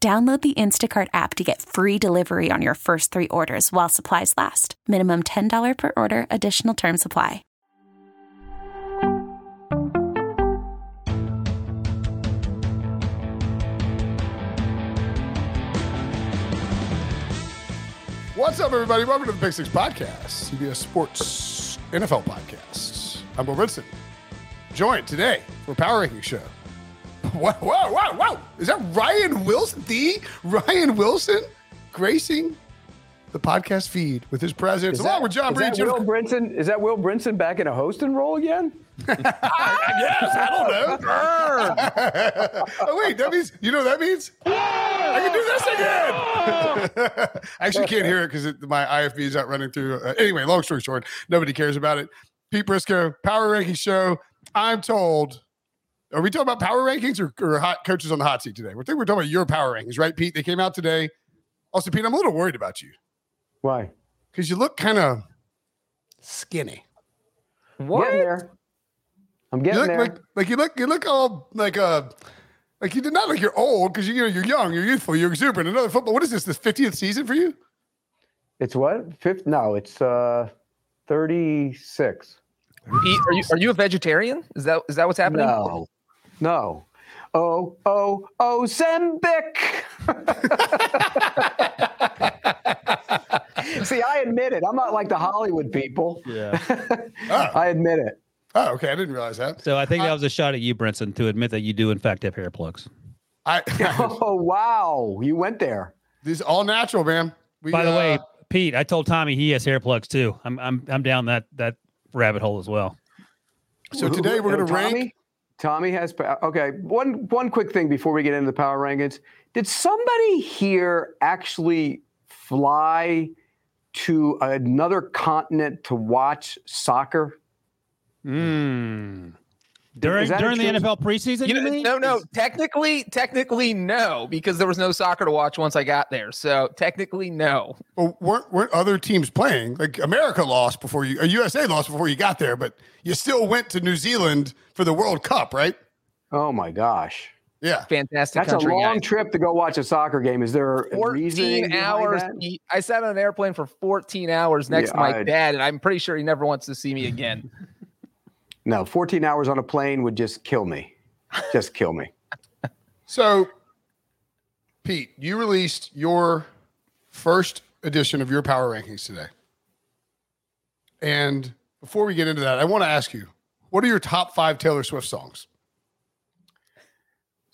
Download the Instacart app to get free delivery on your first three orders while supplies last. Minimum $10 per order, additional term supply. What's up, everybody? Welcome to the Pick Six Podcast, CBS Sports NFL Podcast. I'm Will Brinson, joined today for Power Ranking Show. Whoa, whoa, whoa, whoa! Is that Ryan Wilson? The Ryan Wilson gracing the podcast feed with his presence, Is along that, with John is Breech. that Will Brinson? Is that Will Brinson back in a hosting role again? yes, I don't know. oh wait, that means you know what that means I can do this again. I actually can't hear it because my IFB is not running through. Uh, anyway, long story short, nobody cares about it. Pete Prisco, Power Ranking Show. I'm told. Are we talking about power rankings or, or hot coaches on the hot seat today? We think we're talking about your power rankings, right, Pete? They came out today. Also, Pete, I'm a little worried about you Why? because you look kind of skinny. What? Getting there. I'm getting You getting look there. like like you look you look all like uh like you did not like you're old because you, you know you're young, you're youthful, you're exuberant. Another football. What is this? The 50th season for you? it's what? Fifth? No, it's uh, 36. Pete, are you are you a vegetarian? Is that is that what's happening? No, no. Oh, oh, oh, Zembic. See, I admit it. I'm not like the Hollywood people. Yeah. I admit it. Oh, okay. I didn't realize that. So I think that was a shot at you, Brinson, to admit that you do in fact have hair plugs. I Oh, wow. You went there. these all natural, man. We, By the way, uh, Pete, I told Tommy he has hair plugs too. I'm I'm I'm down that that rabbit hole as well. so today we're Uh, gonna rank. Tommy? Has okay. One one quick thing before we get into the power rankings. Did somebody here actually fly to another continent to watch soccer? Mm. During during the true- NFL preseason, You you know, mean? no, no. Technically, technically, no, because there was no soccer to watch once I got there. So technically, no. Well, weren't, weren't other teams playing? Like America lost before you, or USA lost before you got there, but you still went to New Zealand for the World Cup, right? Oh my gosh, Yeah. Fantastic that's a long guys. trip to go watch a soccer game. Is there a reason 14 hours. I sat on an airplane for 14 hours next Yeah, to my I- dad, and I'm pretty sure he never wants to see me again. No, 14 hours on a plane would just kill me. Just kill me. So, Pete, you released your first edition of your power rankings today. And before we get into that, I want to ask you what are your top five Taylor Swift songs?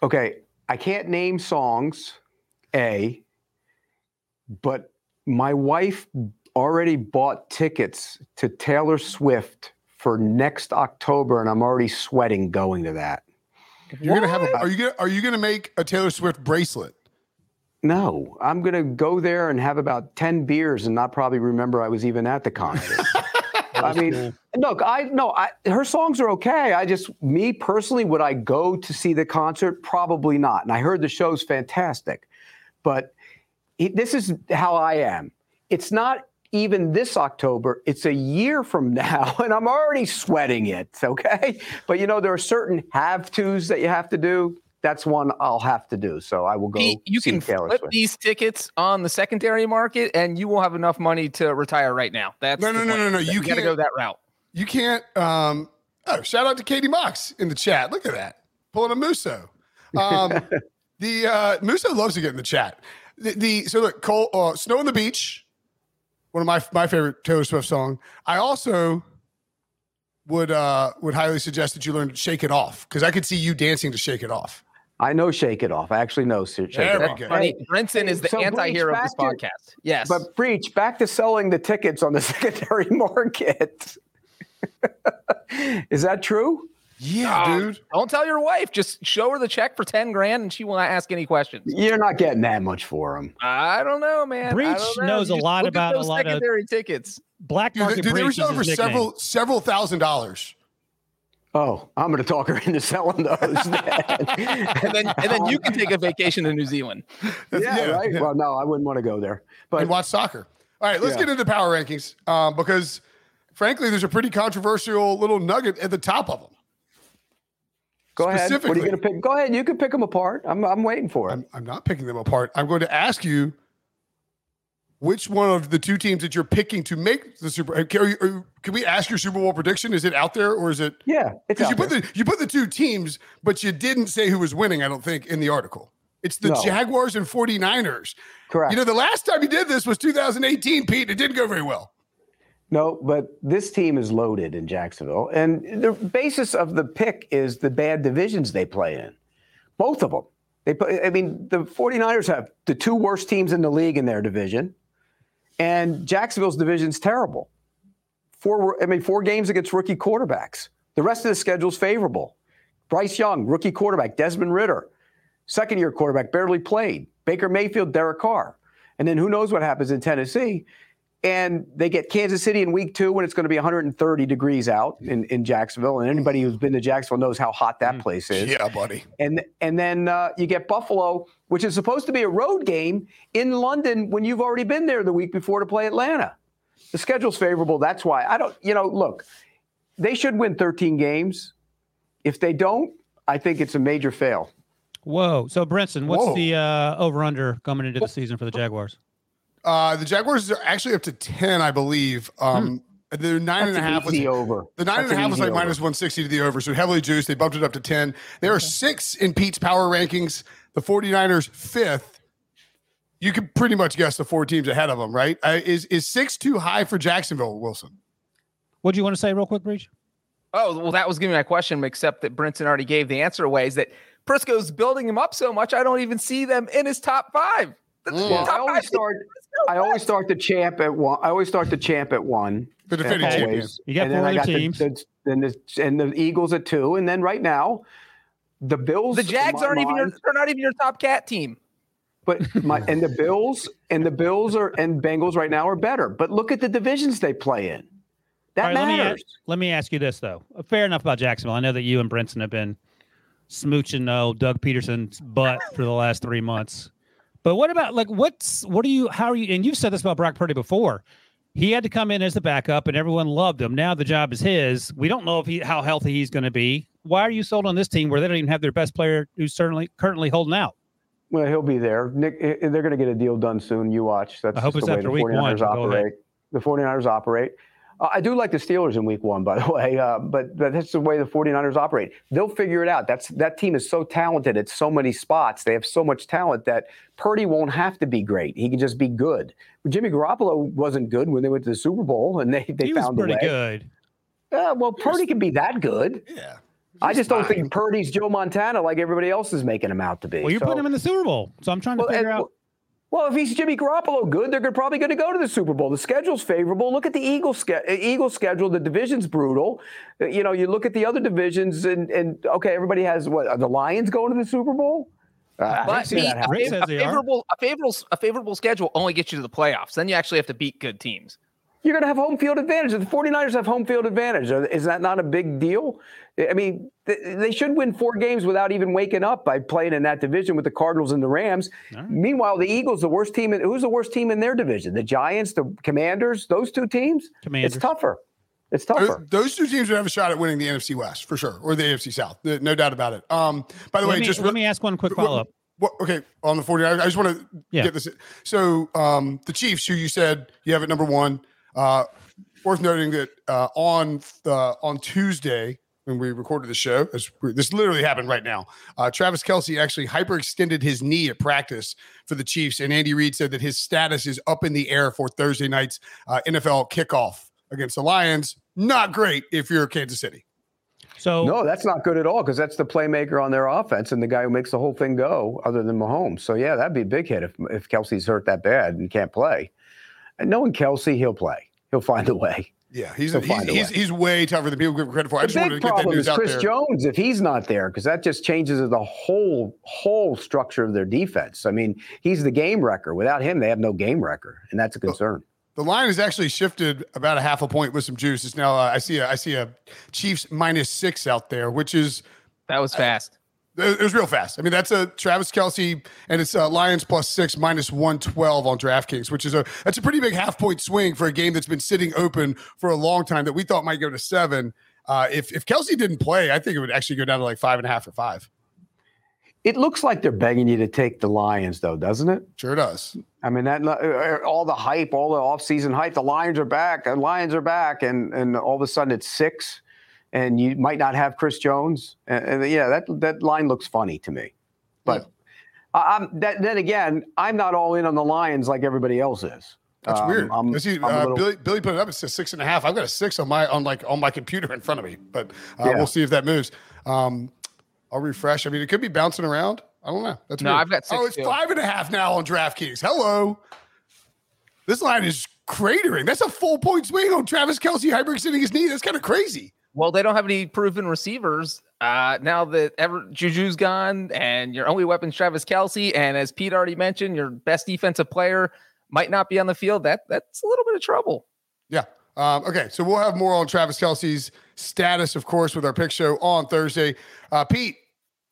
Okay, I can't name songs, A, but my wife already bought tickets to Taylor Swift for next October, and I'm already sweating going to that. You're gonna have a, are you gonna are you gonna make a Taylor Swift bracelet? No, I'm going to go there and have about 10 beers and not probably remember I was even at the concert. I mean, look, I no, I, her songs are okay. I just, me personally, would I go to see the concert? Probably not. And I heard the show's fantastic, but it, this is how I am. It's not even this October. It's a year from now, and I'm already sweating it. Okay, but you know there are certain have tos that you have to do. That's one I'll have to do. So I will go. Pete, you see can Taylor flip Swift. these tickets on the secondary market, and you will have enough money to retire right now. That's No, no, no, no, no. You got to can't- go that route. You can't. Um, oh, shout out to Katie Mox in the chat. Look at that, pulling a Muso. Um, the uh, Musso loves to get in the chat. The, the so look, Cole, uh, snow on the beach. One of my my favorite Taylor Swift song. I also would uh would highly suggest that you learn to shake it off because I could see you dancing to shake it off. I know Shake It Off. I actually know Shake There It Off. go. Funny, Brinson is the So, anti-hero of this back to- podcast. Yes. But Breech, back to selling the tickets on the secondary market. Is that true? Yeah, Oh, dude. Don't tell your wife. Just show her the check for 10 grand and she will not ask any questions. You're not getting that much for them. I don't know, man. I Breech know. knows You a lot about a those lot of- secondary tickets. Black Dude, they, market dude, they were selling for nickname. several several thousand dollars. Oh, I'm going to talk her into selling those. And then and then you can take a vacation to New Zealand. yeah, right. yeah. Well, no, I wouldn't want to go there. But and watch soccer. All right, let's Yeah. get into power rankings um, because, frankly, there's a pretty controversial little nugget at the top of them. Go ahead. What are you going to pick? Go ahead. You can pick them apart. I'm, I'm waiting for it. I'm, I'm not picking them apart. I'm going to ask you which one of the two teams that you're picking to make the Super. uh, Can, are you- are you- can we ask your Super Bowl prediction? Is it out there or is it? yeah, it's Because out you put there. the you put the two teams, but you didn't say who was winning. I don't think in the article. It's the No. Jaguars and 49ers. Correct. You know, the last time you did this was 2018, Pete. It didn't go very well. No, but this team is loaded in Jacksonville. And the basis of the pick is the bad divisions they play in. Both of them. They put, I mean, the 49ers have the two worst teams in the league in their division. And Jacksonville's division's terrible. Four I mean, four games against rookie quarterbacks. The rest of the schedule's favorable. Bryce Young, rookie quarterback, Desmond Ridder, second year quarterback, barely played. Baker Mayfield, Derek Carr. And then who knows what happens in Tennessee and they get Kansas City in week two when it's going to be 130 degrees out in, in Jacksonville. And anybody who's been to Jacksonville knows how hot that place is. Yeah, buddy. And and then uh, you get Buffalo, which is supposed to be a road game in London when you've already been there the week before to play Atlanta. The schedule's favorable. That's why I don't. You know, look, they should win 13 games. If they don't, I think it's a major fail. Whoa. So, Brinson, what's Whoa. the uh, over under coming into the season for the Jaguars? Uh, the Jaguars are actually up to 10, I believe. Um, They're nine and a half. was- easy over. The nine That's and a an half was like over. minus 160 to the over. So heavily juiced. They bumped it up to 10. They are six in Pete's power rankings. The 49ers fifth. You could pretty much guess the four teams ahead of them, right? Uh, is is six too high for Jacksonville, Wilson? What do you want to say, real quick, Breech? Oh, well, that was giving my question, except that Brinson already gave the answer away. Is that Prisco's building him up so much, I don't even see them in his top five. That's Mm. Well, I always start. I always start the champ at one. I always start the champ at one. The defending always. champion. You got and then four I other got teams. The, the, then the, and the Eagles at two, and then right now, the Bills. The Jags aren't even your, they're not even your top cat team. But my and the Bills and the Bills are and Bengals right now are better. But look at the divisions they play in. That All right, let me, matters. ask, let me ask you this though. Fair enough about Jacksonville. I know that you and Brinson have been smooching uh, Doug Pederson's butt for the last three months. But what about like what's what are you how are you and you've said this about Brock Purdy before. He had to come in as the backup and everyone loved him. Now the job is his. We don't know if he how healthy he's going to be. Why are you sold on this team where they don't even have their best player who's certainly currently holding out? Well, he'll be there. Nick, they're going to get a deal done soon. You watch. That's I hope just it's the way after the week 49ers one, but go ahead. operate. The 49ers operate. Uh, I do like the Steelers in week one, by the way, uh, but, but that's the way the 49ers operate. They'll figure it out. That's That team is so talented at so many spots. They have so much talent that Purdy won't have to be great. He can just be good. Jimmy Garoppolo wasn't good when they went to the Super Bowl, and they, they he was found pretty a way. good. Uh, well, Purdy can be that good. Yeah. I just don't fine. think Purdy's Joe Montana like everybody else is making him out to be. Well, you're So- putting him in the Super Bowl, so I'm trying to well, figure and- out. Well, if he's Jimmy Garoppolo good, they're probably going to go to the Super Bowl. The schedule's favorable. Look at the Eagles, ske- Eagles schedule. The division's brutal. Uh, You know, you look at the other divisions, and, and okay, everybody has what? Are the Lions going to the Super Bowl? Uh, I don't But see a, happening. Rick fav- says a favorable, a favorable, a favorable schedule only gets you to the playoffs. Then you actually have to beat good teams. You're going to have home field advantage. The 49ers have home field advantage. Is that not a big deal? I mean, they should win four games without even waking up by playing in that division with the Cardinals and the Rams. Meanwhile, the Eagles, the worst team, in, who's the worst team in their division? The Giants, the Commanders, those two teams? Commanders. It's tougher. It's Those, tougher. those two teams would have a shot at winning the NFC West for sure, or the AFC South. No doubt about it. Um, by the Let way, me, just let me ask one quick follow up. What, okay, on the 49ers, I just want to Yeah. get this. So, um, the Chiefs, who you said you have at number one, uh, worth noting that uh, on uh, on Tuesday, when we recorded the show. This, this literally happened right now. Uh, Travis Kelce actually hyperextended his knee at practice for the Chiefs, and Andy Reid said that his status is up in the air for Thursday night's uh, NFL kickoff against the Lions. Not great if you're Kansas City. So no, that's not good at all because that's the playmaker on their offense and the guy who makes the whole thing go, other than Mahomes. So yeah, that'd be a big hit if if Kelce's hurt that bad and can't play. And knowing Kelce, he'll play. He'll find a way. Yeah, he's he's, he's, he's, way tougher than people give him credit for. I just wanted to get that news is Chris there. Jones if he's not there because that just changes the whole whole structure of their defense. I mean, he's the game wrecker. Without him, they have no game wrecker, and that's a concern. The line has actually shifted about a half a point with some juice. It's now uh, I see a, I see a Chiefs minus six out there, which is that was fast. It was real fast. I mean, that's a Travis Kelce, and it's uh, Lions plus six minus one twelve on DraftKings, which is a that's a pretty big half point swing for a game that's been sitting open for a long time that we thought might go to seven. Uh, if if Kelce didn't play, I think it would actually go down to like five and a half or five. It looks like they're begging you to take the Lions, though, doesn't it? Sure does. I mean, that uh, uh, all the hype, all the offseason hype. The Lions are back, and Lions are back, and and all of a sudden it's six and you might not have Chris Jones. And, and yeah, that that line looks funny to me. But yeah. I'm that, then again, I'm not all in on the Lions like everybody else is. That's um, weird. I'm, see, I'm uh, little... Billy, Billy put it up. It says six and a half. I've got a six on my on like on my computer in front of me, but uh, yeah. we'll see if that moves. Um, I'll refresh. I mean, it could be bouncing around. I don't know. That's no. Weird. I've got oh, it's too. five and a half now on DraftKings. Hello. This line is cratering. That's a full point swing on Travis Kelce hyperextending his knee. That's kind of crazy. Well, they don't have any proven receivers. Uh, now that ever Juju's gone and your only weapon's Travis Kelce, and as Pete already mentioned, your best defensive player might not be on the field. That that's a little bit of trouble. Yeah. Um, okay, so we'll have more on Travis Kelce's status, of course, with our pick show on Thursday. Uh, Pete,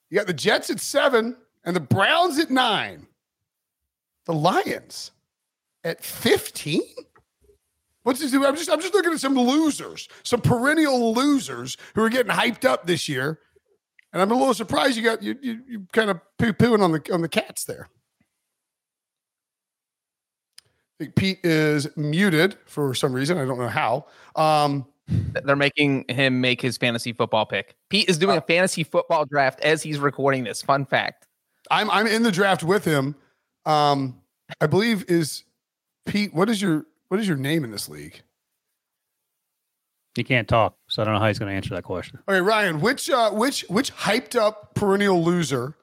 you got the Jets at seven and the Browns at nine. The Lions at 15? What's this? I'm just I'm just looking at some losers, some perennial losers who are getting hyped up this year, and I'm a little surprised you got you you, you kind of poo pooing on the on the cats there. I think Pete is muted for some reason. I don't know how. Um, They're making him make his fantasy football pick. Pete is doing uh, a fantasy football draft as he's recording this. Fun fact. I'm I'm in the draft with him. Um, I believe is Pete. What is your what is your name in this league? He can't talk, so I don't know how he's going to answer that question. Okay, Ryan, which uh, which which hyped up perennial loser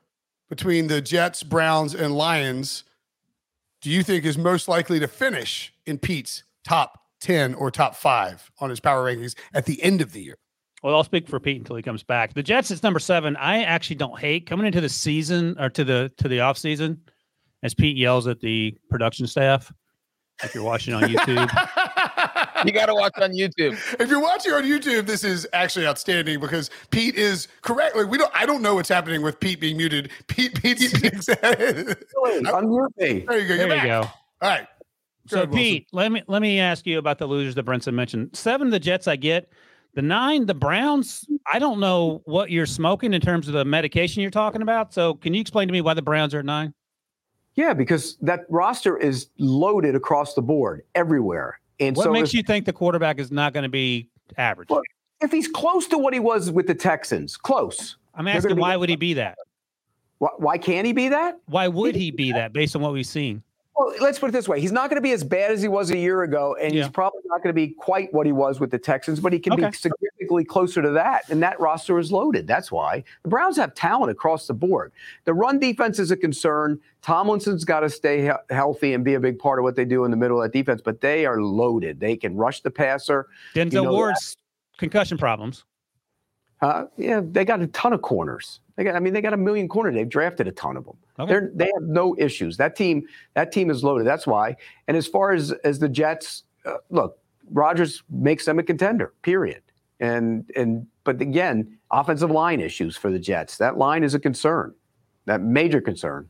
between the Jets, Browns, and Lions do you think is most likely to finish in Pete's top ten or top five on his power rankings at the end of the year? Well, I'll speak for Pete until he comes back. The Jets is number seven. I actually don't hate coming into the season or to the to the off season, as Pete yells at the production staff if you're watching on YouTube. you got to watch on YouTube. If you're watching on YouTube, this is actually outstanding because Pete is correct. Like we don't, I don't know what's happening with Pete being muted. Pete, Pete, unmute me. There you go. There you go. All right. So Pete, let me let me ask you about the losers that Brinson mentioned. Seven, the Jets, I get. The nine, the Browns. I don't know what you're smoking in terms of the medication you're talking about. So can you explain to me why the Browns are at nine? Yeah, because that roster is loaded across the board everywhere. And what so makes if, you think the quarterback is not going to be average? Well, if he's close to what he was with the Texans, close. I'm asking why would he be that? Why, why can't he be that? Why would he be that based on what we've seen? Well, let's put it this way: he's not going to be as bad as he was a year ago, and yeah. he's probably not going to be quite what he was with the Texans, but he can okay. be significantly closer to that. And that roster is loaded. That's why the Browns have talent across the board. The run defense is a concern. Tomlinson's got to stay he- healthy and be a big part of what they do in the middle of that defense, but they are loaded. They can rush the passer. Denzel you know Ward's that. concussion problems. Uh, yeah, they got a ton of corners. They got, I mean, they got a million corners. They've drafted a ton of them. Okay. They're, they have no issues. That team, that team is loaded. That's why. And as far as as the Jets, uh, look, Rodgers makes them a contender. Period. And and but again, offensive line issues for the Jets. That line is a concern. That major concern.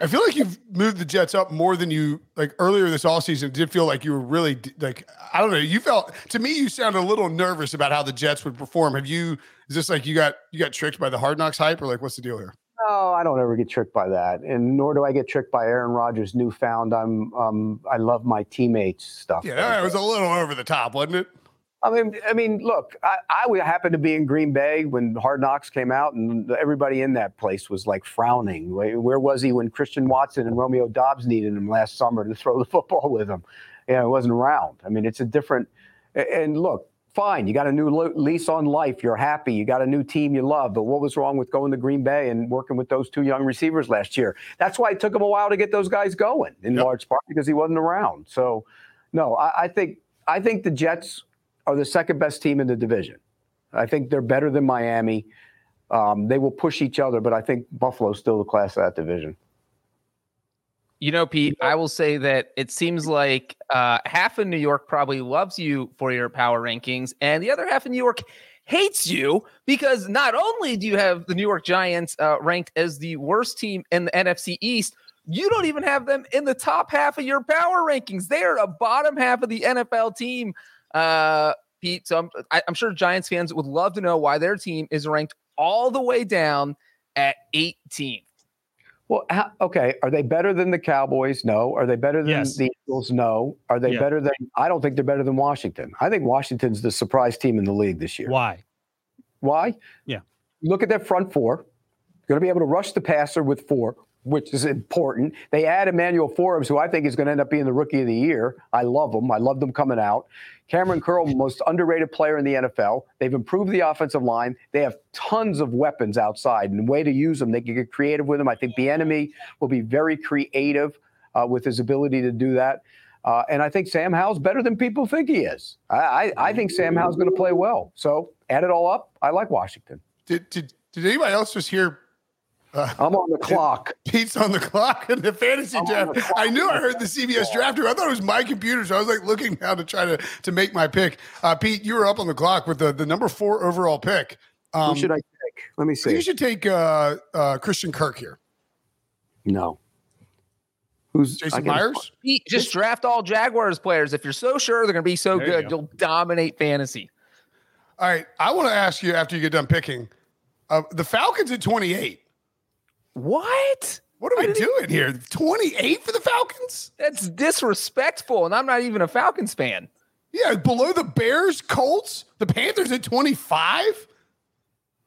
I feel like you've moved the Jets up more than you like earlier this all season. Did feel like you were really like I don't know. You felt to me you sounded a little nervous about how the Jets would perform. Have you? Is this like you got you got tricked by the Hard Knocks hype, or like what's the deal here? No, I don't ever get tricked by that, and nor do I get tricked by Aaron Rodgers' newfound. I'm um I love my teammates stuff. Yeah, it was a little over the top, wasn't it? I mean, I mean, look, I, I happened to be in Green Bay when Hard Knocks came out, and everybody in that place was like frowning. Where was he when Christian Watson and Romeo Doubs needed him last summer to throw the football with him? Yeah, it wasn't around. I mean, it's a different. And look, fine, you got a new lease on life. You're happy. You got a new team you love. But what was wrong with going to Green Bay and working with those two young receivers last year? That's why it took him a while to get those guys going, in yep. large part because he wasn't around. So, no, I, I think I think the Jets are the second best team in the division. I think they're better than Miami. Um, they will push each other, but I think Buffalo's still the class of that division. You know, Pete, I will say that it seems like uh, half of New York probably loves you for your power rankings, and the other half of New York hates you because not only do you have the New York Giants uh, ranked as the worst team in the NFC East, you don't even have them in the top half of your power rankings. They are a bottom half of the NFL team uh, Pete. So I'm, I, am sure Giants fans would love to know why their team is ranked all the way down at 18. Well, how, okay. Are they better than the Cowboys? No. Are they better than yes. the Eagles? No. Are they yeah. better than? I don't think they're better than Washington. I think Washington's the surprise team in the league this year. Why? Why? Yeah. Look at their front four. Going to be able to rush the passer with four which is important. They add Emmanuel Forbes, who I think is going to end up being the rookie of the year. I love him. I love them coming out. Kamren Curl, most underrated player in the NFL. They've improved the offensive line. They have tons of weapons outside, and way to use them, they can get creative with them. I think Bieniemy will be very creative uh, with his ability to do that. Uh, and I think Sam Howell's better than people think he is. I, I, I think Sam Howell's going to play well. So add it all up. I like Washington. Did, did, did anybody else just hear uh, I'm on the clock. Pete's on the clock in the fantasy I'm draft. The I knew I heard the CBS draft. I thought it was my computer, so I was like looking now to try to to make my pick. Uh, Pete, you were up on the clock with the, the number four overall pick. Um, Who should I take? Let me see. You should take uh, uh, Christian Kirk here. No. Who's Jason Myers? Pete, just draft all Jaguars players. If you're so sure they're going to be so there good, you will dominate fantasy. All right. I want to ask you after you get done picking uh, the Falcons at 28. What? What are we doing here? 28 for the Falcons? That's disrespectful. And I'm not even a Falcons fan. Yeah, below the Bears, Colts, the Panthers at 25.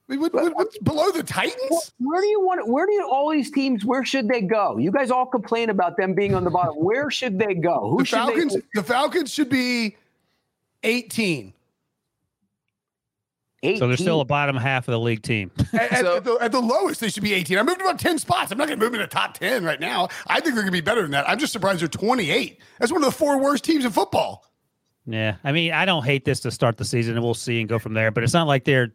what, what, what's below the Titans? Where do you want? Where do you, all these teams? Where should they go? You guys all complain about them being on the bottom. Where should they go? Who the Falcons? the Falcons should be 18. 18. So they're still a bottom half of the league team. at, so, at, the, at, the, lowest, they should be 18. I moved about 10 spots. I'm not going to move in the top 10 right now. I think they're going to be better than that. I'm just surprised they're 28. That's one of the four worst teams in football. Yeah, I mean, I don't hate this to start the season, and we'll see and go from there. But it's not like they're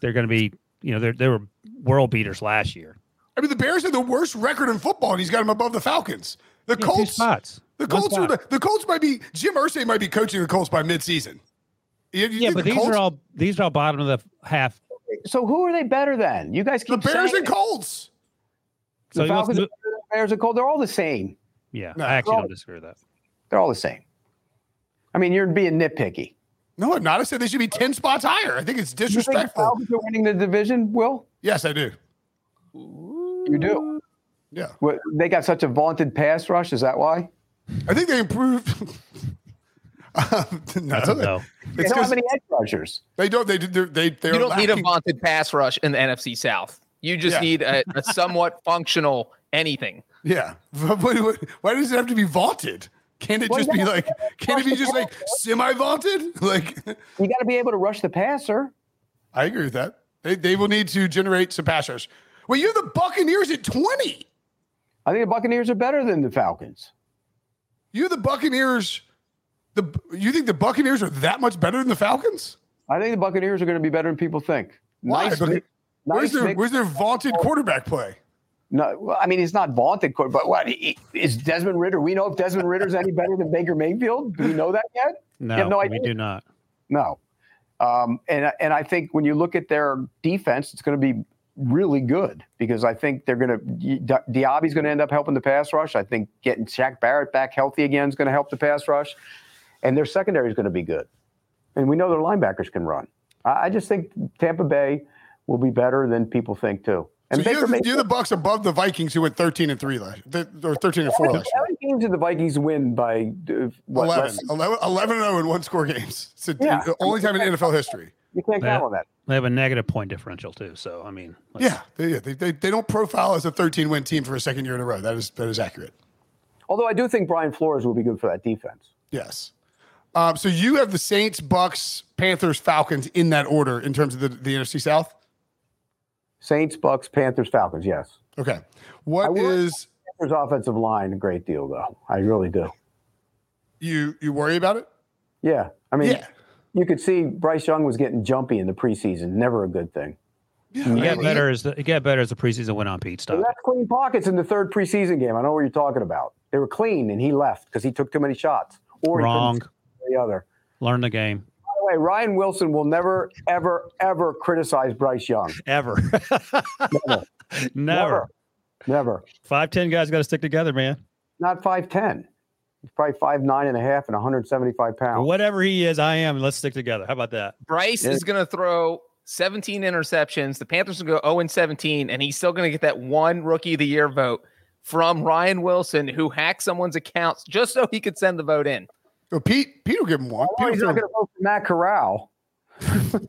they're going to be, you know, they're they were world beaters last year. I mean, the Bears have the worst record in football, and he's got them above the Falcons. The yeah, Colts, spots. the Colts, are the, the Colts might be Jim Irsay might be coaching the Colts by midseason. You, you yeah, but the these Colts? are all these are all bottom of the half so who are they better than? You guys keep the Bears and Colts. The so Falcons, the Bears and Colts, they're all the same. Yeah, no, I actually don't disagree with that. They're all the same. I mean, you're being nitpicky. No, I'm not. I said they should be ten spots higher. I think it's disrespectful. You think the Falcons are winning the division, Will? Yes, I do. You do. Yeah. What, they got such a vaunted pass rush. Is that why? I think they improved. Um, no, no. They don't have any edge rushers. They don't. They they they. they you don't lacking. need a vaunted pass rush in the NFC South. You just yeah. need a, a, somewhat functional anything. Yeah. Why does it have to be vaunted? Can't it well, just be like? Can't it be just like semi vaunted? Like you got to be able to rush the passer. I agree with that. They they will need to generate some pass rush. Well, you're the Buccaneers at twenty. I think the Buccaneers are better than the Falcons. You the Buccaneers the you think the Buccaneers are that much better than the Falcons? I think the Buccaneers are going to be better than people think. Why? Nice, nice where's, their, where's their vaunted quarterback play? No, I mean he's not vaunted, but what is Desmond Ridder? We know if Desmond Ridder's any better than Baker Mayfield. Do we know that yet? No, no idea. we do not. No, um, and and I think when you look at their defense, it's going to be really good because I think they're going to Diaby's going to end up helping the pass rush. I think getting Shaq Barrett back healthy again is going to help the pass rush and their secondary is going to be good. And we know their linebackers can run. I, I just think Tampa Bay will be better than people think too. And so Baker you're, Mayfield- you're the Bucks above the Vikings, who went 13 and three last, or 13 and four How last year. many games did the Vikings win by uh, what, 11, 11, 11 and 0 in one score games. It's the Yeah. only time in NFL history. You can't count on that. They have a negative point differential too. So I mean, let's- Yeah, they, yeah, they, they, they don't profile as a 13 win team for a second year in a row. That is that is accurate. Although I do think Brian Flores will be good for that defense. Yes. Um, so you have the Saints, Bucks, Panthers, Falcons in that order in terms of the, the NFC South. Saints, Bucks, Panthers, Falcons. Yes. Okay. I What worry- is Panthers offensive line a great deal though. I really do. you you worry about it? Yeah. I mean, Yeah. you could see Bryce Young was getting jumpy in the preseason. Never a good thing. Yeah. it I better as the it got better as the preseason went on. Pete, They stop. left clean pockets in the third preseason game. I know what you're talking about. They were clean, and he left because he took too many shots. Or Wrong. see The other. Learn the game. By the way, Ryan Wilson will never, ever, ever criticize Bryce Young. Ever. Never. Never. Never. Five ten guys got to stick together, man. Not five ten. He's probably five nine and a half and 175 pounds. whatever he is, I am. Let's stick together. How about that? Bryce Yeah. is going to throw 17 interceptions. The Panthers will go 0 and 17, and he's still going to get that one rookie of the year vote from Ryan Wilson, who hacked someone's accounts just so he could send the vote in. Oh, Pete Pete will give him one. Oh, Pete will he's throw- not going to vote for Matt Corral.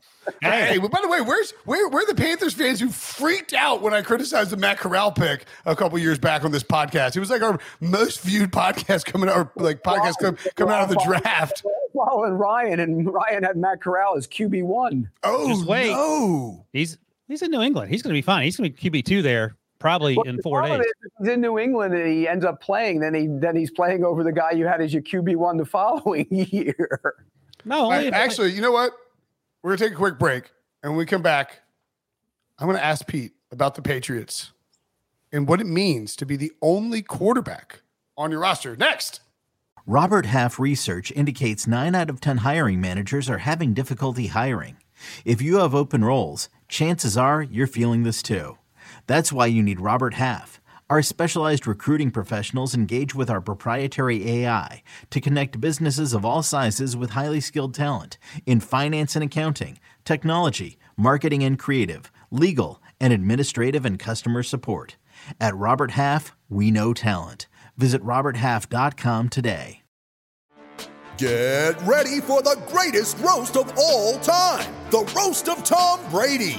Hey, but by the way, where's where where are the Panthers fans who freaked out when I criticized the Matt Corral pick a couple years back on this podcast? It was like our most viewed podcast coming out, or like podcast com- coming out of the draft. Following Ryan, and Ryan had Matt Corral as QB one. Oh Just wait. no! He's he's in New England. He's going to be fine. He's going to be QB two there probably But in the four days. if he's in New England and he ends up playing, then he then he's playing over the guy you had as your QB one the following year. No, All right, only- actually, you know what? We're gonna take a quick break, and when we come back, I'm gonna ask Pete about the Patriots and what it means to be the only quarterback on your roster. Next. Robert Half research indicates 9 out of 10 hiring managers are having difficulty hiring. If you have open roles, chances are you're feeling this too. That's why you need Robert Half. Our specialized recruiting professionals engage with our proprietary AI to connect businesses of all sizes with highly skilled talent in finance and accounting, technology, marketing and creative, legal, and administrative and customer support. At Robert Half, we know talent. Visit RobertHalf.com today. Get ready for the greatest roast of all time the Roast of Tom Brady,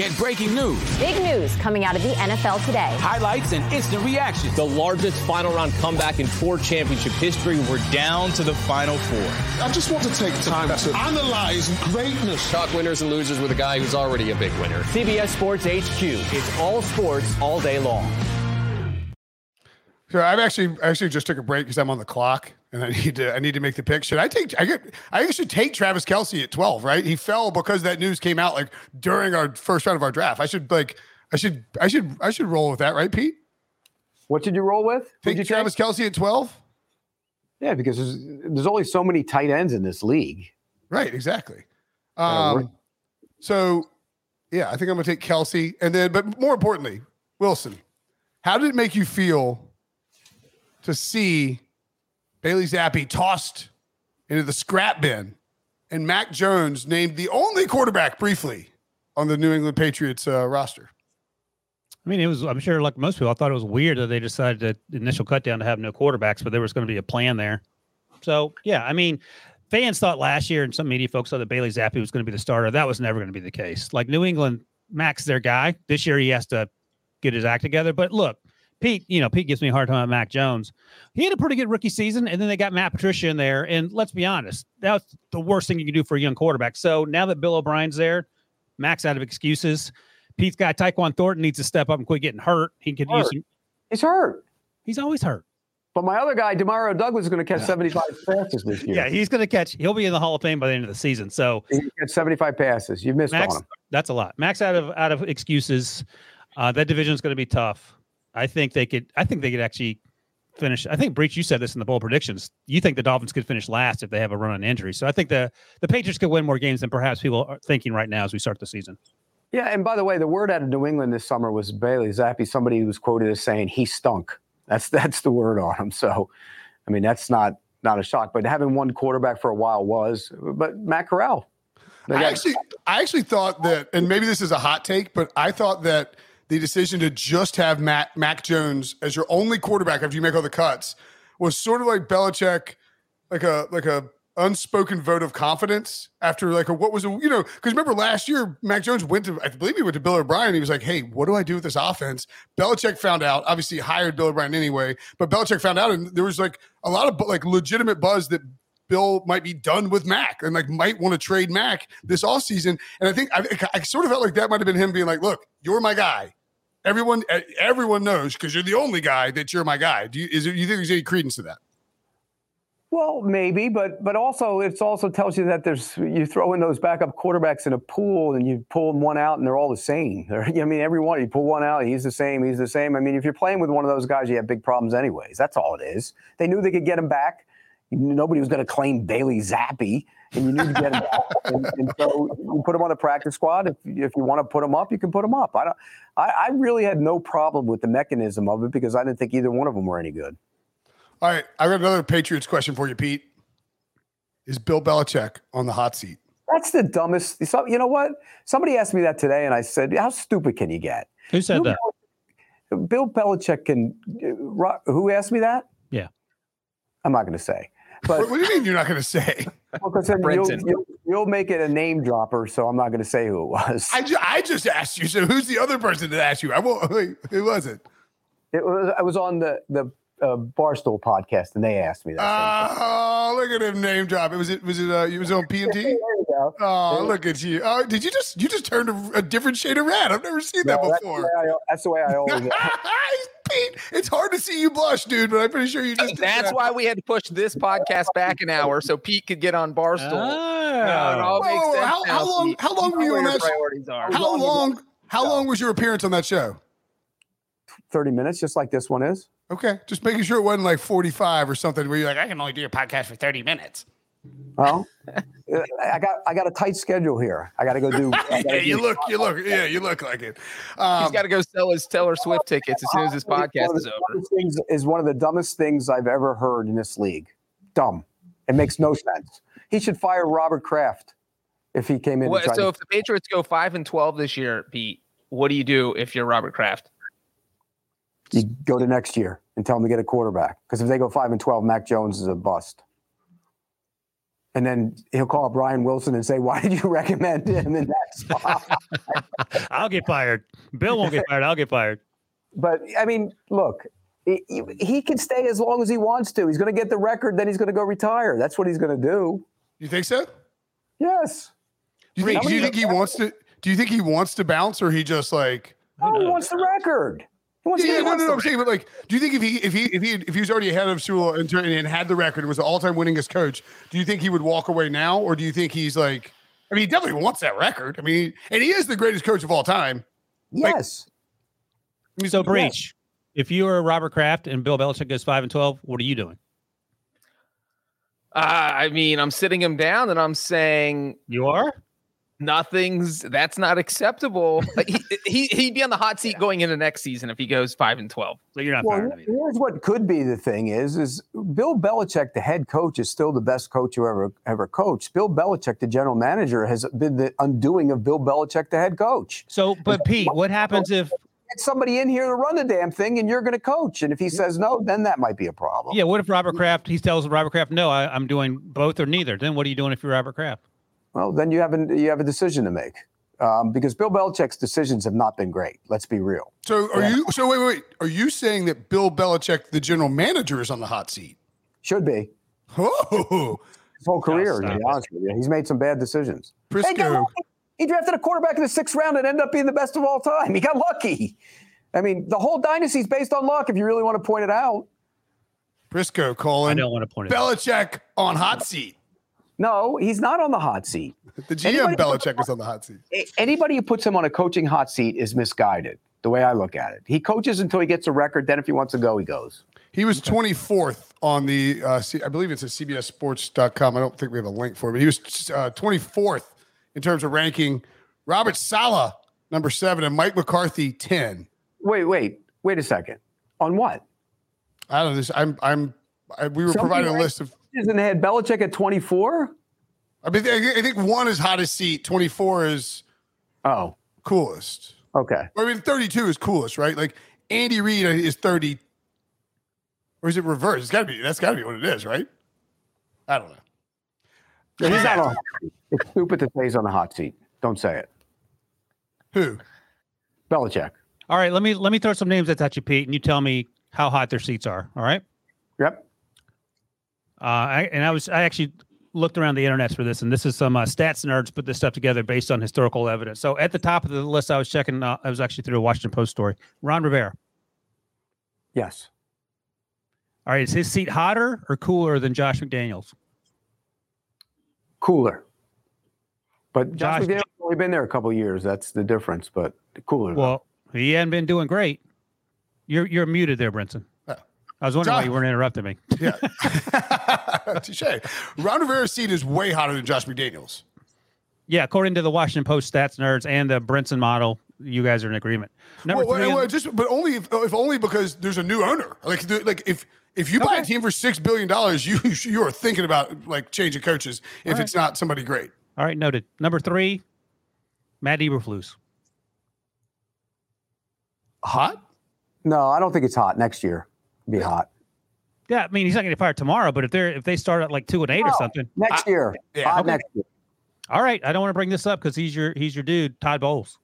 Get breaking news, Big news coming out of the NFL today. highlights, and instant reactions. the largest final round comeback in four championship history. We're down to the final four. I just want to take time to analyze greatness. Talk winners and losers with a guy who's already a big winner. CBS Sports HQ. It's all sports all day long. So I've actually actually just took a break because I'm on the clock and I need to I need to make the pick. Should I take I get I should take Travis Kelce at 12, right? He fell because that news came out like during our first round of our draft. I should like I should I should I should roll with that, right, Pete? What did you roll with? Take you Travis Kelce at 12? Yeah, because there's, there's only so many tight ends in this league. Right, exactly. Um so yeah, I think I'm gonna take Kelce and then but more importantly, Wilson, how did it make you feel to see Bailey Zappe tossed into the scrap bin and Mac Jones named the only quarterback briefly on the New England Patriots uh, roster. I mean, it was. I'm sure, like most people, I thought it was weird that they decided to the initial cut down to have no quarterbacks, but there was going to be a plan there. So yeah, I mean, fans thought last year, and some media folks thought that Bailey Zappe was going to be the starter. That was never going to be the case. Like New England, Mac's their guy. This year, he has to get his act together. But look, Pete, you know, Pete gives me a hard time about Mac Jones. He had a pretty good rookie season, and then they got Matt Patricia in there. And let's be honest, that's the worst thing you can do for a young quarterback. So now that Bill O'Brien's there, Mac's out of excuses. Pete's guy Tyquan Thornton needs to step up and quit getting hurt. He could use. Hurt. Some, He's hurt. he's always hurt. But my other guy, Demario Douglas, is going to catch 75 passes this year. Yeah, he's going to catch. He'll be in the Hall of Fame by the end of the season. So He catch 75 passes. You missed Max, on him. that's a lot. Mac's out of out of excuses. Uh, that division is going to be tough. I think they could. I think they could actually finish. I think Breech, you said this in the bowl predictions. You think the Dolphins could finish last if they have a run on injury. So I think the the Patriots could win more games than perhaps people are thinking right now as we start the season. Yeah, and by the way, the word out of New England this summer was Bailey Zappe. Somebody was quoted as saying he stunk. That's that's the word on him. So, I mean, that's not not a shock. But having one quarterback for a while was. But Matt Corral. I actually, I actually thought that, and maybe this is a hot take, but I thought that the decision to just have Matt Mac Jones as your only quarterback after you make all the cuts was sort of like Belichick, like a like a unspoken vote of confidence after like a, what was a you know because remember last year Mac Jones went to I believe he went to Bill O'Brien he was like hey what do I do with this offense Belichick found out obviously hired Bill O'Brien anyway but Belichick found out and there was like a lot of like legitimate buzz that Bill might be done with Mac and like might want to trade Mac this offseason. And I think I, I sort of felt like that might have been him being like, look, you're my guy. Everyone, everyone knows because you're the only guy that you're my guy. Do you, is it, you think there's any credence to that? Well, maybe, but but also it also tells you that there's you throw in those backup quarterbacks in a pool and you pull one out and they're all the same. They're, I mean, every one you pull one out, he's the same, he's the same. I mean, if you're playing with one of those guys, you have big problems anyways. That's all it is. They knew they could get him back. Nobody was going to claim Bailey Zappe, and you need to get him back. And, and, so you put him on the practice squad. If, if you want to put him up, you can put him up. I don't. I, I really had no problem with the mechanism of it because I didn't think either one of them were any good. All right, I got another Patriots question for you, Pete. Is Bill Belichick on the hot seat? That's the dumbest. So, you know what? Somebody asked me that today, and I said, "How stupid can you get?" Who said Bill that? Bill Belichick can. Uh, who asked me that? Yeah. I'm not going to say. But what do you mean you're not going to say? Because then you'll, you'll, you'll, make it a name dropper, so I'm not going to say who it was. I, ju- I just asked you. So who's the other person that asked you? I won't. Wait, who was it? It was. I was on the the uh, Barstool podcast, and they asked me that. Oh, look at him name drop. It was it was it. Uh, you was on PMT. Oh, look at you! Oh, did you just you just turned a, a different shade of red? I've never seen no, that before. That's the way I, that's the way I always. Pete, it's hard to see you blush, dude, but I'm pretty sure you just. That's why we had to push this podcast back an hour so Pete could get on Barstool. Oh. No, whoa, whoa, how, how, long? How long were you on that? Show? How long? How long was your appearance on that show? Thirty minutes, just like this one is. Okay, just making sure it wasn't like 45 or something where you're like, I can only do your podcast for 30 minutes. Well, I got I got a tight schedule here. I got to go do. yeah, you do look, you look, yeah, you look like it. Um, He's got to go sell his Taylor Swift tickets as soon as this podcast is over. Things is one of the dumbest things I've ever heard in this league. Dumb. It makes no sense. He should fire Robert Kraft if he came in. What, so to- if the Patriots go five and twelve this year, Pete, what do you do if you're Robert Kraft? You go to next year and tell them to get a quarterback because if they go five and twelve, Mac Jones is a bust. And then he'll call Ryan Wilson and say, "Why did you recommend him in that spot?" I'll get fired. Bill won't get fired. I'll get fired. But I mean, look, he, he can stay as long as he wants to. He's going to get the record, then he's going to go retire. That's what he's going to do. You think so? Yes. Do you think? Do you think he wants to? Do you think he wants to bounce, or he just like? Oh, he wants the record. Yeah, no, no, no, I'm saying, but like, do you think if he if he if he if he was already ahead of Shula and, and had the record, and was the all time winningest coach, do you think he would walk away now, or do you think he's like? I mean, he definitely wants that record. I mean, and he is the greatest coach of all time. Yes. Like, so, Breech. If you were Robert Kraft and Bill Belichick goes five and twelve, what are you doing? Uh, I mean, I'm sitting him down and I'm saying you are nothing's that's not acceptable. he, he he'd be on the hot seat going into next season if he goes five and twelve. So you're not. Well, here's what could be the thing is is Bill Belichick, the head coach, is still the best coach who ever ever coached. Bill Belichick, the general manager, has been the undoing of Bill Belichick, the head coach. So, but Pete, what happens if? Get somebody in here to run the damn thing, and you're going to coach. And if he says no, then that might be a problem. Yeah. What if Robert Kraft? He tells Robert Kraft, "No, I, I'm doing both or neither." Then what are you doing if you're Robert Kraft? Well, then you have a, you have a decision to make um, because Bill Belichick's decisions have not been great. Let's be real. So are yeah. you? So wait, wait, wait. Are you saying that Bill Belichick, the general manager, is on the hot seat? Should be. Oh, his whole career. To be honest with you, he's made some bad decisions. Prisco. Hey, he drafted a quarterback in the sixth round and ended up being the best of all time. He got lucky. I mean, the whole dynasty is based on luck. If you really want to point it out. Prisco calling. I don't want to point it. Belichick out. on hot seat. No, he's not on the hot seat. The GM anybody Belichick is on the hot seat. Anybody who puts him on a coaching hot seat is misguided. The way I look at it, he coaches until he gets a record. Then, if he wants to go, he goes. He was 24th on the, uh, C- I believe it's at CBSSports.com. I don't think we have a link for it, but he was uh, 24th in terms of ranking. Robert Saleh, number seven, and Mike McCarthy, 10. Wait, wait, wait a second. On what? I don't know. This, I'm, I'm, I, we were providing a list of, Isn't they had Belichick at 24? I mean, I I think one is hottest seat, 24 is Oh, coolest. okay. I mean, 32 is coolest, right? Like Andy Reid is 30, or is it reverse? It's got to be, that's got to be what it is, right? I don't know. Yeah, he's not on. It's stupid to say he's on the hot seat. Don't say it. Who? Belichick. All right, let me let me throw some names at you, Pete, and you tell me how hot their seats are. All right. Yep. Uh, I, and I was I actually looked around the internet for this, and this is some uh, stats nerds put this stuff together based on historical evidence. So at the top of the list, I was checking. Uh, I was actually through a Washington Post story. Ron Rivera. Yes. All right, is his seat hotter or cooler than Josh McDaniels? Cooler. But Josh Josh- McDaniels only been there a couple years. That's the difference. But cooler. Well, he hadn't been doing great. You're you're muted there, Brinson. I was wondering why you weren't interrupting me. Yeah. Touche. Ron Rivera's seat is way hotter than Josh McDaniels. Yeah, according to the Washington Post stats nerds and the Brinson model, you guys are in agreement. Number Well, three, well, well, just but only if, if only because there's a new owner. Like like if if you buy a team for six billion dollars, you you are thinking about like changing coaches if All it's not somebody great. all right, noted. Number three, Matt Eberflus. Hot? no, I don't think it's hot next year. Be hot Yeah, I mean he's not going to get fired tomorrow, but if they're if they start at like two and eight or oh, something, next year. yeah. Okay. next year. all right. I don't want to bring this up because he's your he's your dude, Todd Bowles.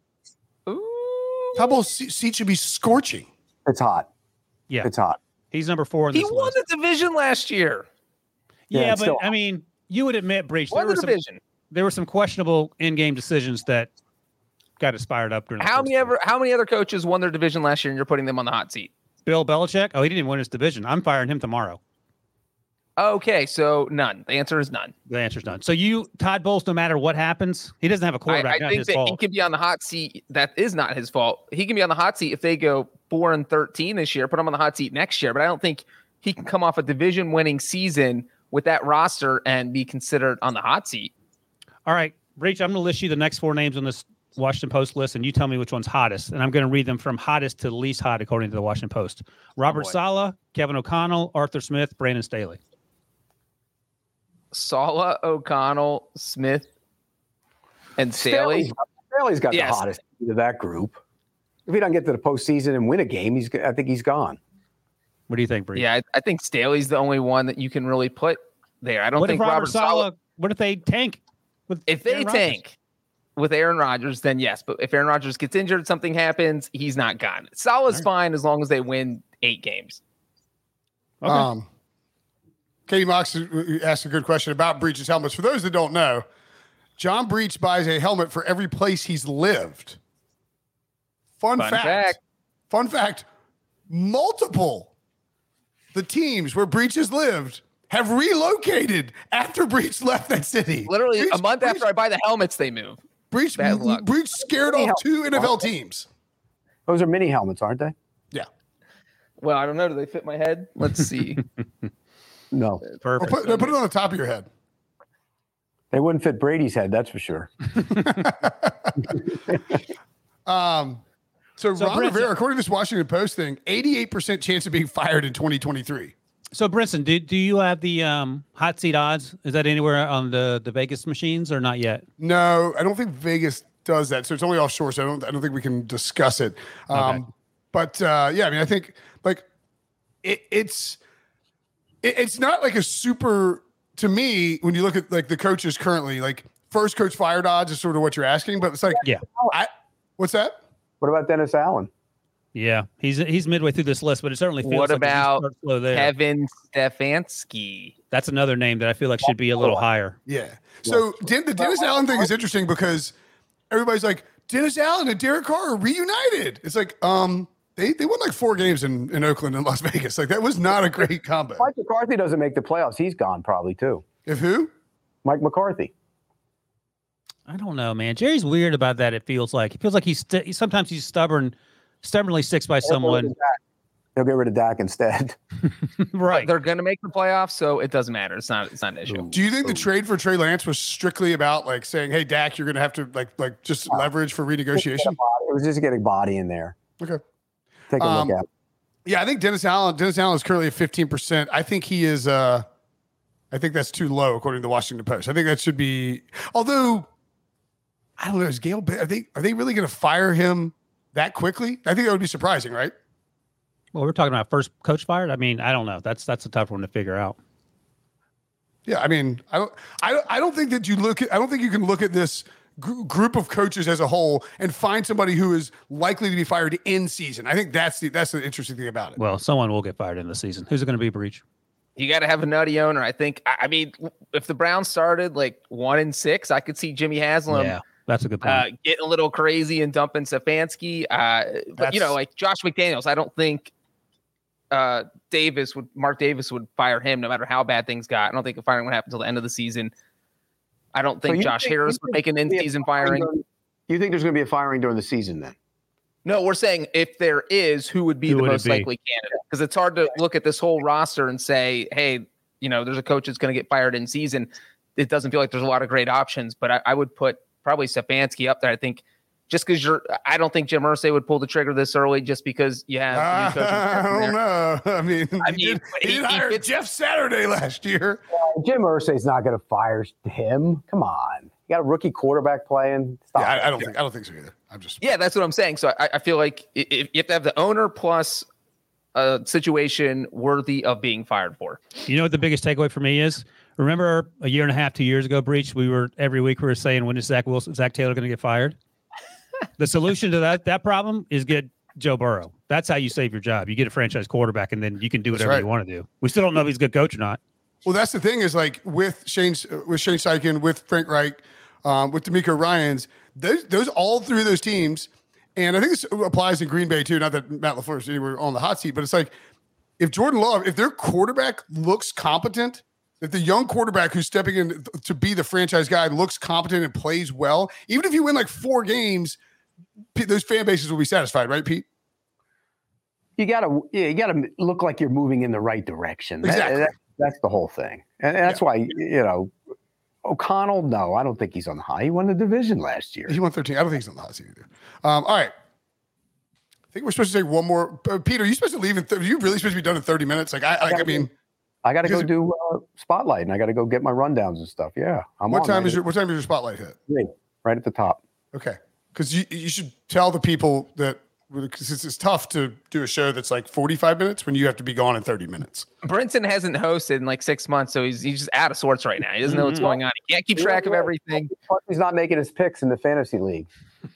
Double se- seat should be scorching. It's hot. Yeah, It's hot. he's number four in He won list. the division last year. Yeah, Yeah, but I mean, you would admit, Breech, there Won were the some division. there were some questionable in-game decisions that got us fired up during. How first many half. ever? How many other coaches won their division last year, and you're putting them on the hot seat? Bill Belichick? Oh, he didn't even win his division. I'm firing him tomorrow. Okay, so none. The answer is none. The answer is none. So you, Todd Bowles, no matter what happens, he doesn't have a quarterback. I not think that he can be on the hot seat. That is not his fault. He can be on the hot seat if they go four and thirteen this year. Put him on the hot seat next year. But I don't think he can come off a division-winning season with that roster and be considered on the hot seat. All right, Breech, I'm going to list you the next four names on this Washington Post list, and you tell me which one's hottest. And I'm going to read them from hottest to least hot according to the Washington Post. Oh, Robert boy. Saleh, Kevin O'Connell, Arthur Smith, Brandon Staley. Saleh, O'Connell, Smith, and Staley. Staley's, Staley's got Yes. the hottest of that group. If he doesn't get to the postseason and win a game, he's. I think he's gone. What do you think, Breech? Yeah, I, I think Staley's the only one that you can really put there. I don't What if think Robert, Robert Saleh? Saleh. What if they tank? With If they Aaron Rodgers? tank with Aaron Rodgers, then yes. But if Aaron Rodgers gets injured, something happens, he's not gone. Saleh's fine as long as they win eight games. Okay. Um, Katie Mox asked a good question about Breech's helmets. For those that don't know, John Breech buys a helmet for every place he's lived. Fun, Fun fact, fact. Fun fact. Multiple the teams where Breech has lived have relocated after Breech left that city. Literally Breech, a month Breech, after I buy the helmets, they move. Breech, Bad luck. Breech scared Mini off two NFL teams. Those are mini helmets, aren't they? Yeah. Well, I don't know. Do they fit my head? Let's see. No, Or Perfect. put, put it on the top of your head. they wouldn't fit Brady's head. That's for sure. Um, so, So, Ron Brent- Rivera, according to this Washington Post thing, 88% chance of being fired in 2023. So, Brinson, do, do you have the um, hot seat odds? Is that anywhere on the, the Vegas machines or not yet? No, I don't think Vegas does that. So it's only offshore. So I don't, I don't think we can discuss it. Um, Okay. But uh, yeah, I mean, I think like it, it's it, it's not like a super to me when you look at like the coaches currently, like first coach fired odds is sort of what you're asking. But it's like, Yeah. I what's that? What about Dennis Allen? Yeah, he's he's midway through this list, but it certainly feels What like as about start slow there. Kevin Stefanski. That's another name that I feel like should be a little higher. Yeah. So Den- the Dennis Allen thing is interesting because everybody's like, Dennis Allen and Derek Carr are reunited. It's like, um, they, they won like four games in, in Oakland and Las Vegas. Like that was not a great combo. Mike McCarthy doesn't make the playoffs. He's gone probably too. If who? Mike McCarthy. I don't know, man. Jerry's weird about that. It feels like it feels like he's st- sometimes he's stubborn, stubbornly sticks by someone. They'll get rid of Dak instead. right. They're going to make the playoffs, so it doesn't matter. It's not. It's not an issue. Do you think the trade for Trey Lance was strictly about like saying, "Hey, Dak, you're going to have to like like just leverage for renegotiation"? It was just getting body in there. Okay. Take a Um, look at. it. Yeah, I think Dennis Allen. Dennis Allen is currently at 15. percent I think he is. uh I think that's too low, according to the Washington Post. I think that should be. Although, I don't know. Is Gayle? Are they are they really going to fire him that quickly? I think that would be surprising, right? Well, we're talking about first coach fired. I mean, I don't know. That's that's a tough one to figure out. Yeah, I mean, I don't, I don't, I don't think that you look at, I don't think you can look at this gr- group of coaches as a whole and find somebody who is likely to be fired in season. I think that's the that's the interesting thing about it. Well, someone will get fired in the season. Who's it going to be, Breech? You got to have a nutty owner. I think. I I mean, if the Browns started like one and six, I could see Jimmy Haslam. yeah, that's a good point. Uh, getting a little crazy and dumping Stefanski. Uh, but you know, like Josh McDaniels, I don't think uh, Davis would Mark Davis would fire him no matter how bad things got. I don't think a firing would happen until the end of the season. I don't think you Josh think- Harris would make an there'll be a in-season firing. during- You think there's going to be a firing during the season then? No, we're saying if there is, who would be Who the would it most be? likely candidate? Because it's hard to look at this whole roster and say, hey, you know, there's a coach that's going to get fired in season. It doesn't feel like there's a lot of great options, but I, I would put probably Stefanski up there. I think just because you're, I don't think Jim Irsay would pull the trigger this early just because you have. the new coaching I don't know. I mean, I he mean, did, he, he- did he Jeff Saturday last year. Jim Irsay's not going to fire him. Come on, you got a rookie quarterback playing. Stop. Yeah. I, I don't think I don't think so either. I'm just Yeah, that's what I'm saying. So I, I feel like i- if you have to have the owner plus a situation worthy of being fired for. You know what the biggest takeaway for me is? Remember a year and a half, two years ago, Breech, we were every week we were saying when is Zach Wilson, Zac Taylor going to get fired? the solution to that that problem is get Joe Burrow. That's how you save your job. You get a franchise quarterback, and then you can do whatever right. you want to do. We still don't know if he's a good coach or not. Well, that's the thing is like with Shane with Shane Steichen, with Frank Reich, um, with DeMeco Ryans, those those all three of those teams, and I think this applies in Green Bay too. Not that Matt LaFleur is anywhere on the hot seat, but it's like if Jordan Love, if their quarterback looks competent, if the young quarterback who's stepping in to be the franchise guy looks competent and plays well, even if you win like four games, those fan bases will be satisfied, right, Pete? You got to, yeah, you got to look like you're moving in the right direction. Exactly. that- that's the whole thing, and that's why you know O'Connell. No, I don't think he's on the high. He won the division last year. He won 13. I don't think he's on the high seat either. Um, all right. I think we're supposed to take one more. Uh, Peter, are you supposed to leave in? Th- are you really supposed to be done in 30 minutes? Like, I, like, I mean, I got to go do uh, spotlight, and I got to go get my rundowns and stuff. Yeah, I'm what time right is your what time is your spotlight hit? Three, right at the top. Okay, because you you should tell the people that because it's, it's tough to do a show that's like 45 minutes when you have to be gone in 30 minutes. Brinson hasn't hosted in like six months, so he's he's just out of sorts right now. He doesn't know what's Mm-hmm. Mhm. going on. He can't keep track of everything. He's not making his picks in the fantasy league.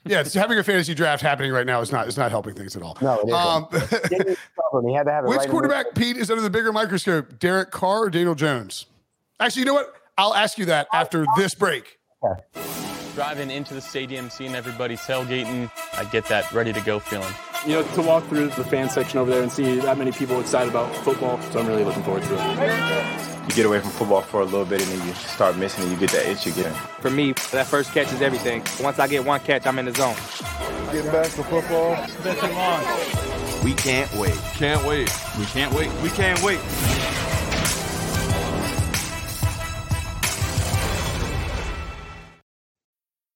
Yeah, it's, having a fantasy draft happening right now is not is not helping things at all. No, it isn't. Um, He had to have it which right quarterback, Pete, is under the bigger microscope? Derek Carr or Daniel Jones? Actually, you know what? I'll ask you that after this break. Driving into the stadium, seeing everybody tailgating, I get that ready to go feeling. You know, to walk through the fan section over there and see that many people excited about football, so I'm really looking forward to it. You get away from football for a little bit and then you start missing it. You get that itch again. For me, that first catch is everything. Once I get one catch, I'm in the zone. Getting back to football. We can't wait. Can't wait. We can't wait. We can't wait.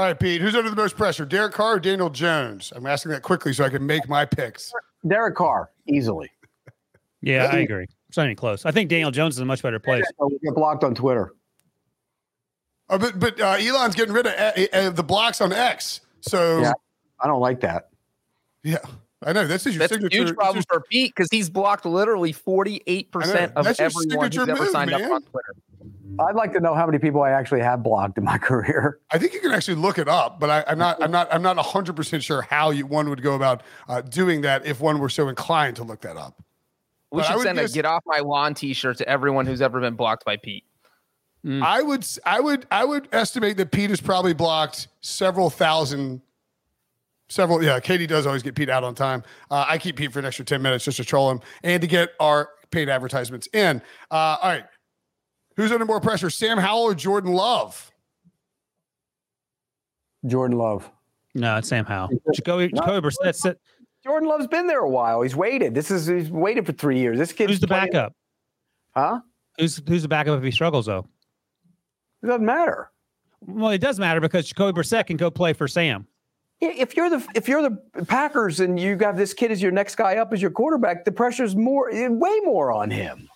All right, Pete, who's under the most pressure, Derek Carr or Daniel Jones? I'm asking that quickly so I can make my picks. Derek Carr, easily. Yeah, I agree. It's not even close. I think Daniel Jones is a much better place. We get blocked on Twitter. Oh, but but uh, Elon's getting rid of uh, uh, the blocks on X. So Yeah, I don't like that. yeah, I know this is your That's a huge problem for Pete because he's blocked literally 48% of everyone who's signature ever move, signed man. up on Twitter. I'd like to know how many people I actually have blocked in my career. I think you can actually look it up, but I, am not. I'm not. I'm not 100 percent sure how you, one would go about uh, doing that if one were so inclined to look that up. We But should send guess- a "Get Off My Lawn" T-shirt to everyone who's ever been blocked by Pete. I would. I would. I would estimate that Pete has probably blocked several thousand. Several. Yeah, Katie does always get Pete out on time. Uh, I keep Pete for an extra 10 minutes just to troll him and to get our paid advertisements in. Uh, all right. Who's under more pressure, Sam Howell or Jordan Love? Jordan Love. No, it's Sam Howell. Jacoby, Jacoby Brissett. sit- Jordan Love's been there a while. He's waited. This is he's waited for three years. This kid's Who's the playing- backup? Huh? Who's who's the backup if he struggles though? It doesn't matter. Well, it does matter because Jacoby Brissett can go play for Sam. Yeah, If you're the if you're the Packers and you have this kid as your next guy up as your quarterback, the pressure's more way more on him.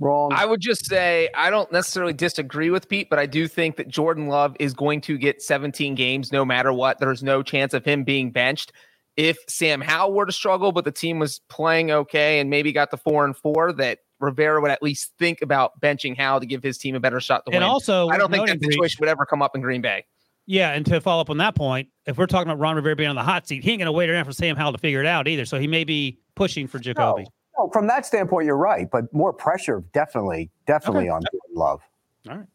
Wrong. I would just say I don't necessarily disagree with Pete, but I do think that Jordan Love is going to get 17 games no matter what. There's no chance of him being benched. If Sam Howell were to struggle, but the team was playing okay and maybe got the four and four, that Rivera would at least think about benching Howell to give his team a better shot to And win. also, I don't think noting, that situation would ever come up in Green Bay. Yeah, and to follow up on that point, if we're talking about Ron Rivera being on the hot seat, he ain't going to wait around for Sam Howell to figure it out either. So he may be pushing for Jacoby. No, from that standpoint, you're right, but more pressure definitely, definitely Okay. on Jordan Love. All right.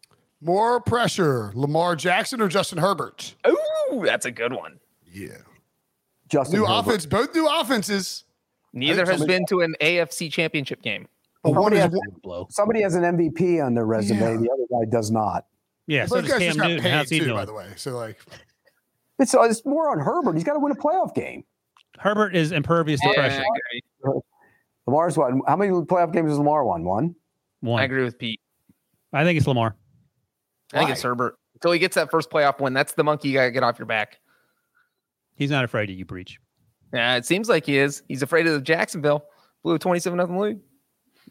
More pressure, Lamar Jackson or Justin Herbert? Ooh, that's a good one. Yeah. Justin new Herbert. offense, both new offenses. Neither has been to an AFC championship game. But one Somebody is has, somebody has an MVP on their resume. Yeah. The other guy does not. Yeah, so does guys Cam just got Newton. paid How's he too, doing? by the way. So like, It's, uh, it's more on Herbert. He's got to win a playoff game. Herbert is impervious to Yeah, pressure. I agree. Lamar's won. How many playoff games has Lamar won? One. One. I agree with Pete. I think it's Lamar. I think it's Herbert. Until he gets that first playoff win, that's the monkey you got to get off your back. He's not afraid of you, Breech. Yeah, it seems like he is. He's afraid of the Jacksonville. Blew a 27 nothing lead.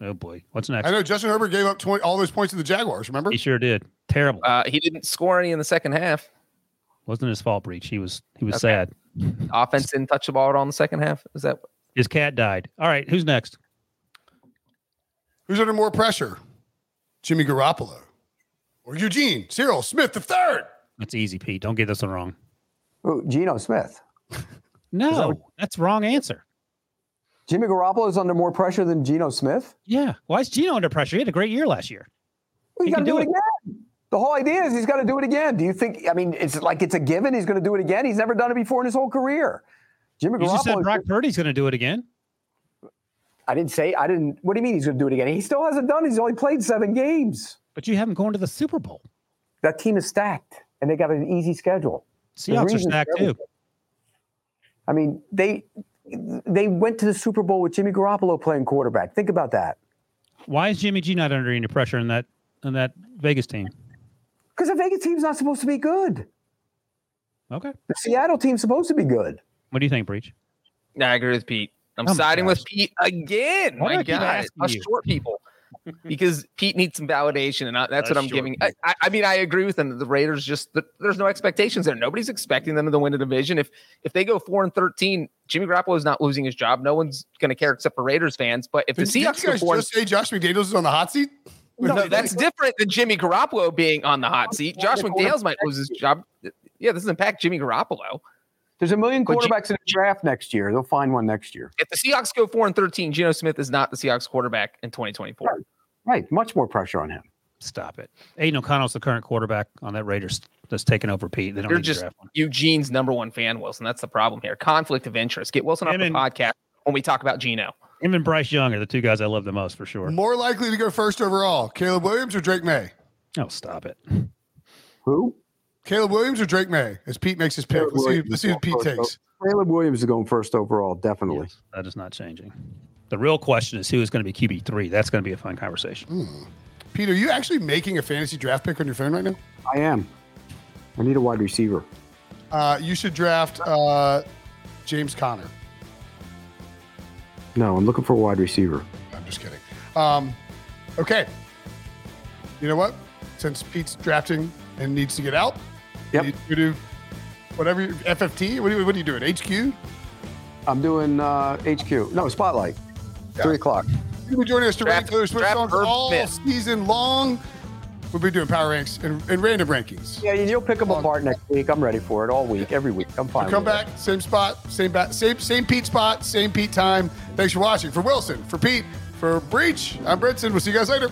Oh boy, what's next? I know Justin Herbert gave up 20, all those points to the Jaguars. Remember? He sure did. Terrible. Uh, he didn't score any in the second half. Wasn't his fault, Breech. He was he was Okay. sad. Offense didn't touch the ball at all in the second half. Is that His cat died. All right, who's next? Who's under more pressure, Jimmy Garoppolo or Eugene Cyril Smith the third? That's easy, Pete. Don't get this one wrong. Oh, Geno Smith. No, that's wrong answer. Jimmy Garoppolo is under more pressure than Geno Smith. Yeah. Why is Geno under pressure? He had a great year last year. Well, He you got to can do, do it again. The whole idea is he's got to do it again. Do you think? I mean, it's like it's a given. He's going to do it again. He's never done it before in his whole career. Jimmy You just said Garoppolo. Brock Purdy's going to do it again. I didn't say. I didn't. What do you mean he's going to do it again? He still hasn't done. it. He's only played seven games. But you haven't gone to the Super Bowl. That team is stacked, and they got an easy schedule. Seahawks are stacked too. I mean, they they went to the Super Bowl with Jimmy Garoppolo playing quarterback. Think about that. Why is Jimmy G not under any pressure in that in that Vegas team? Because the Vegas team's not supposed to be good. Okay. The Seattle team's supposed to be good. What do you think, Breech? Yeah, I agree with Pete. I'm Oh siding gosh. with Pete again. Why My God, asking us short people. because Pete needs some validation, and I, that's Us what I'm giving. I, I, I mean, I agree with him. The Raiders just th- there's no expectations there. Nobody's expecting them to win a division. If if they go four and thirteen, Jimmy Garoppolo is not losing his job. No one's going to care except for Raiders fans. But if the Did, did Seahawks you go guys four, and, just say Josh McDaniels is on the hot seat? no, that's different than Jimmy Garoppolo being on the hot seat. Josh McDaniels might lose his job. Yeah, this doesn't impact Jimmy Garoppolo. There's a million But G- quarterbacks in the draft next year. They'll find one next year. If the Seahawks go four and thirteen, Geno Smith is not the Seahawks quarterback in 2024. Right. Much more pressure on him. Stop it. Aidan O'Connell's the current quarterback on that Raiders that's taking over Pete. They don't You're just draft one. Eugene's number one fan, Wilson. That's the problem here. Conflict of interest. Get Wilson off the podcast when we talk about Geno. Him and Bryce Young are the two guys I love the most for sure. More likely to go first overall, Caleb Williams or Drake Maye? Oh, stop it. Who? Caleb Williams or Drake Maye? As Pete makes his pick. Let's see, let's see what Pete takes. Caleb Williams is going first overall, definitely. That is not changing. The real question is who is going to be QB three. That's going to be a fun conversation. Pete, are you actually making a fantasy draft pick on your phone right now? I am. I need a wide receiver. Uh, you should draft uh, James Conner. No, I'm looking for a wide receiver. I'm just kidding. Um, okay. You know what? Since Pete's drafting and needs to get out, Yep. you, you do whatever you- FFT. What are you, what are you doing? HQ? I'm doing uh, HQ. No, Spotlight. Three o'clock. You'll be joining us to rank Draft- Taylor Swift draft songs Herb all Smith. season long. We'll be doing power ranks and, and random rankings. Yeah, you'll pick them apart next week. I'm ready for it all week, every week. I'm fine. Come with back, same spot, same bat, same same Pete spot, same Pete time. Thanks for watching. For Wilson, for Pete, for Breech, I'm Brinson. We'll see you guys later.